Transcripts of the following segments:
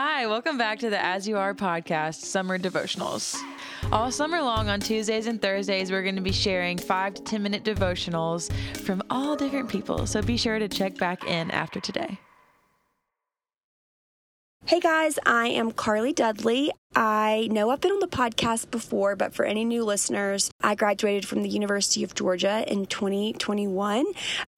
Hi, welcome back to the As You Are podcast, Summer Devotionals. All summer long on Tuesdays and Thursdays, we're going to be sharing five to 10 minute devotionals from all different people. So be sure to check back in after today. Hey guys, I am Carley Dudley. I know I've been on the podcast before, but for any new listeners, I graduated from the University of Georgia in 2021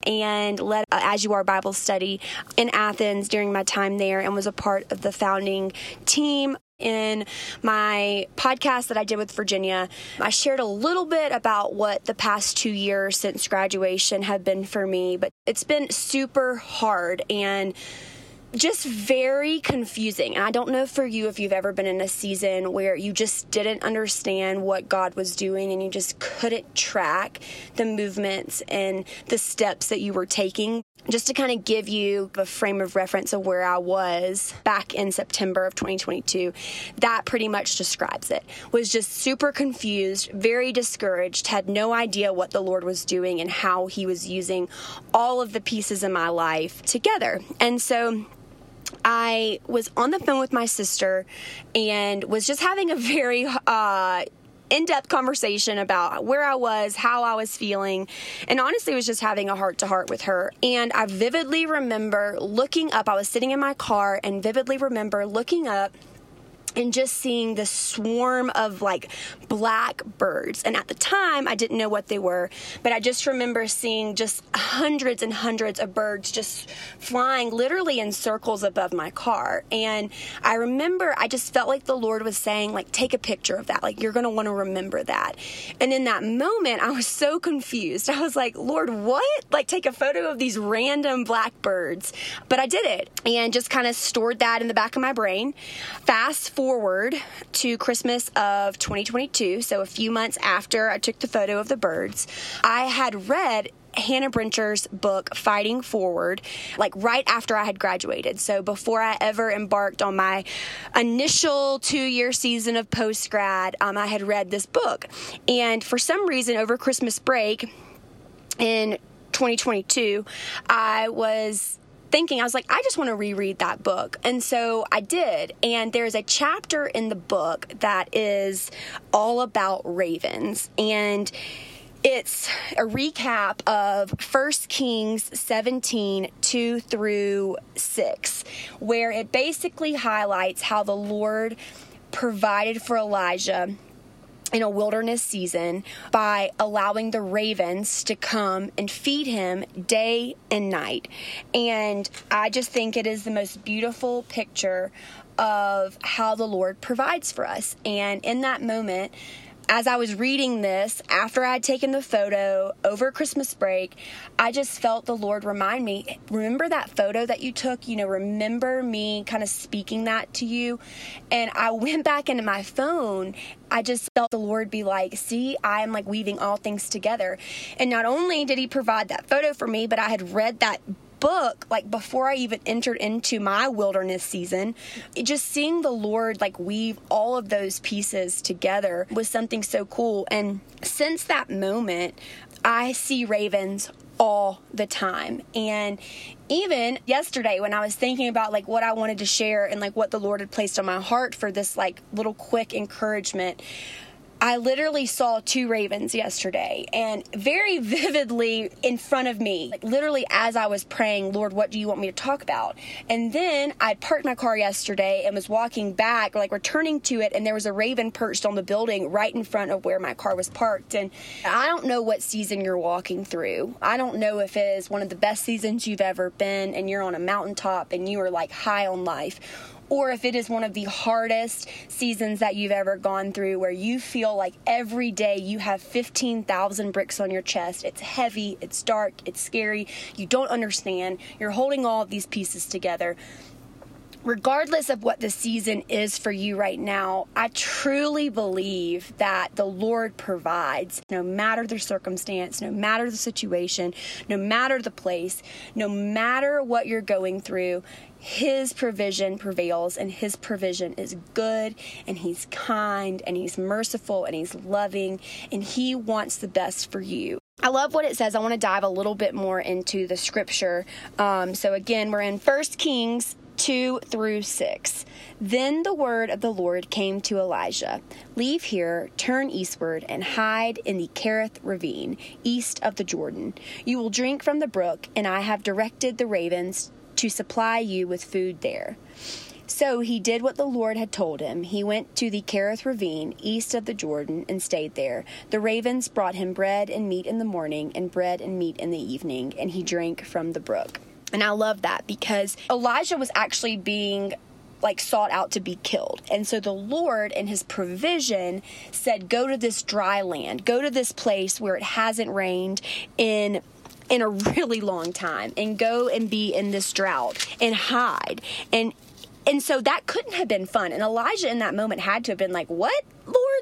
and led As You Are Bible study in Athens during my time there and was a part of the founding team in my podcast that I did with Virginia, I shared a little bit about what the past two years since graduation have been for me, but it's been super hard and just very confusing. And I don't know for you if you've ever been in a season where you just didn't understand what God was doing and you just couldn't track the movements and the steps that you were taking. Just to kind of give you a frame of reference of where I was back in September of 2022, that pretty much describes it. Was just super confused, very discouraged, had no idea what the Lord was doing and how He was using all of the pieces in my life together. And so I was on the phone with my sister and was just having a very uh, in depth conversation about where I was, how I was feeling, and honestly was just having a heart to heart with her. And I vividly remember looking up, I was sitting in my car and vividly remember looking up and just seeing the swarm of like black birds. And at the time, I didn't know what they were, but I just remember seeing just hundreds and hundreds of birds just flying literally in circles above my car. And I remember I just felt like the Lord was saying, like, take a picture of that. Like, you're going to want to remember that. And in that moment, I was so confused. I was like, Lord, what? Like, take a photo of these random black birds. But I did it and just kind of stored that in the back of my brain. Fast forward to Christmas of 2022, so a few months after I took the photo of the birds, I had read Hannah Brencher's book, Fighting Forward, like right after I had graduated. So before I ever embarked on my initial two year season of post grad, um, I had read this book. And for some reason, over Christmas break in 2022, I was thinking, I was like, I just want to reread that book. And so I did. And there's a chapter in the book that is all about ravens. And it's a recap of 1 Kings 17 2 through 6, where it basically highlights how the Lord provided for Elijah in a wilderness season by allowing the ravens to come and feed him day and night. And I just think it is the most beautiful picture of how the Lord provides for us. And in that moment, as I was reading this, after I had taken the photo over Christmas break, I just felt the Lord remind me, remember that photo that you took? You know, remember me kind of speaking that to you? And I went back into my phone. I just felt the Lord be like, see, I am like weaving all things together. And not only did He provide that photo for me, but I had read that book, like before I even entered into my wilderness season, just seeing the Lord like weave all of those pieces together was something so cool. And since that moment, I see ravens all the time. And even yesterday when I was thinking about like what I wanted to share and like what the Lord had placed on my heart for this like little quick encouragement, I literally saw two ravens yesterday and very vividly in front of me, like literally as I was praying, Lord, what do you want me to talk about? And then I parked my car yesterday and was walking back, like returning to it, and there was a raven perched on the building right in front of where my car was parked. And I don't know what season you're walking through. I don't know if it is one of the best seasons you've ever been and you're on a mountaintop and you are like high on life or if it is one of the hardest seasons that you've ever gone through where you feel like every day you have 15,000 bricks on your chest. It's heavy, it's dark, it's scary, you don't understand. You're holding all of these pieces together regardless of what the season is for you right now, I truly believe that the Lord provides no matter the circumstance, no matter the situation, no matter the place, no matter what you're going through. His provision prevails, and His provision is good, and He's kind, and He's merciful, and He's loving, and He wants the best for you. I love what it says. I want to dive a little bit more into the scripture. Um, so, again, we're in First Kings 2 through 6. Then the word of the Lord came to Elijah Leave here, turn eastward, and hide in the Kerith ravine, east of the Jordan. You will drink from the brook, and I have directed the ravens to supply you with food there. So he did what the Lord had told him. He went to the Kerith ravine, east of the Jordan, and stayed there. The ravens brought him bread and meat in the morning, and bread and meat in the evening, and he drank from the brook. And I love that because Elijah was actually being like sought out to be killed. And so the Lord in his provision said go to this dry land. Go to this place where it hasn't rained in in a really long time and go and be in this drought and hide. And and so that couldn't have been fun. And Elijah in that moment had to have been like, What?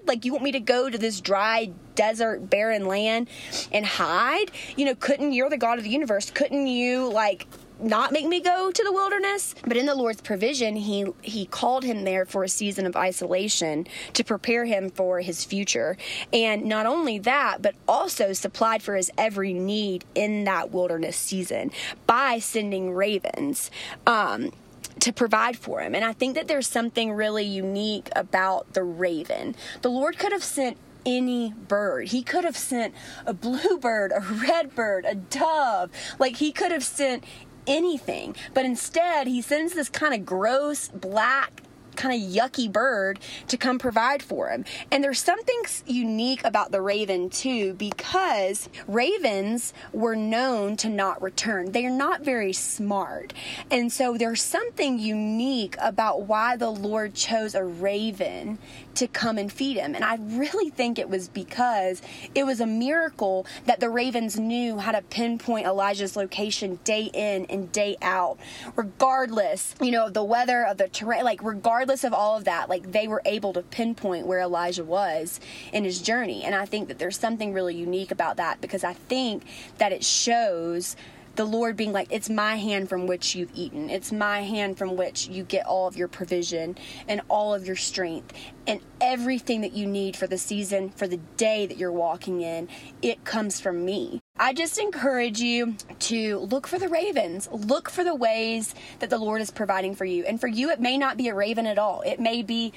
Like, you want me to go to this dry, desert, barren land and hide? You know, couldn't, you're the God of the universe. Couldn't you, like, not make me go to the wilderness but in the lord's provision he he called him there for a season of isolation to prepare him for his future and not only that but also supplied for his every need in that wilderness season by sending ravens um, to provide for him. And I think that there's something really unique about the raven. The Lord could have sent any bird. He could have sent a bluebird, a red bird, a dove. Like he could have sent anything. But instead, he sends this kind of gross black kind of yucky bird to come provide for him. And there's something unique about the raven too because ravens were known to not return. They're not very smart. And so there's something unique about why the Lord chose a raven to come and feed him. And I really think it was because it was a miracle that the ravens knew how to pinpoint Elijah's location day in and day out, regardless, you know, of the weather, of the terrain, like regardless of all of that, like they were able to pinpoint where Elijah was in his journey. And I think that there's something really unique about that because I think that it shows the Lord being like, It's my hand from which you've eaten. It's my hand from which you get all of your provision and all of your strength and everything that you need for the season, for the day that you're walking in. It comes from me. I just encourage you to look for the ravens. Look for the ways that the Lord is providing for you. And for you, it may not be a raven at all. It may be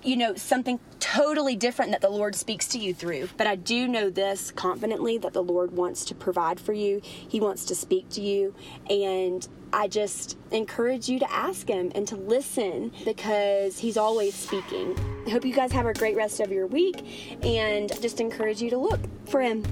you know, something totally different that the Lord speaks to you through. But I do know this confidently that the Lord wants to provide for you, He wants to speak to you. And I just encourage you to ask Him and to listen because He's always speaking. I hope you guys have a great rest of your week and just encourage you to look for Him.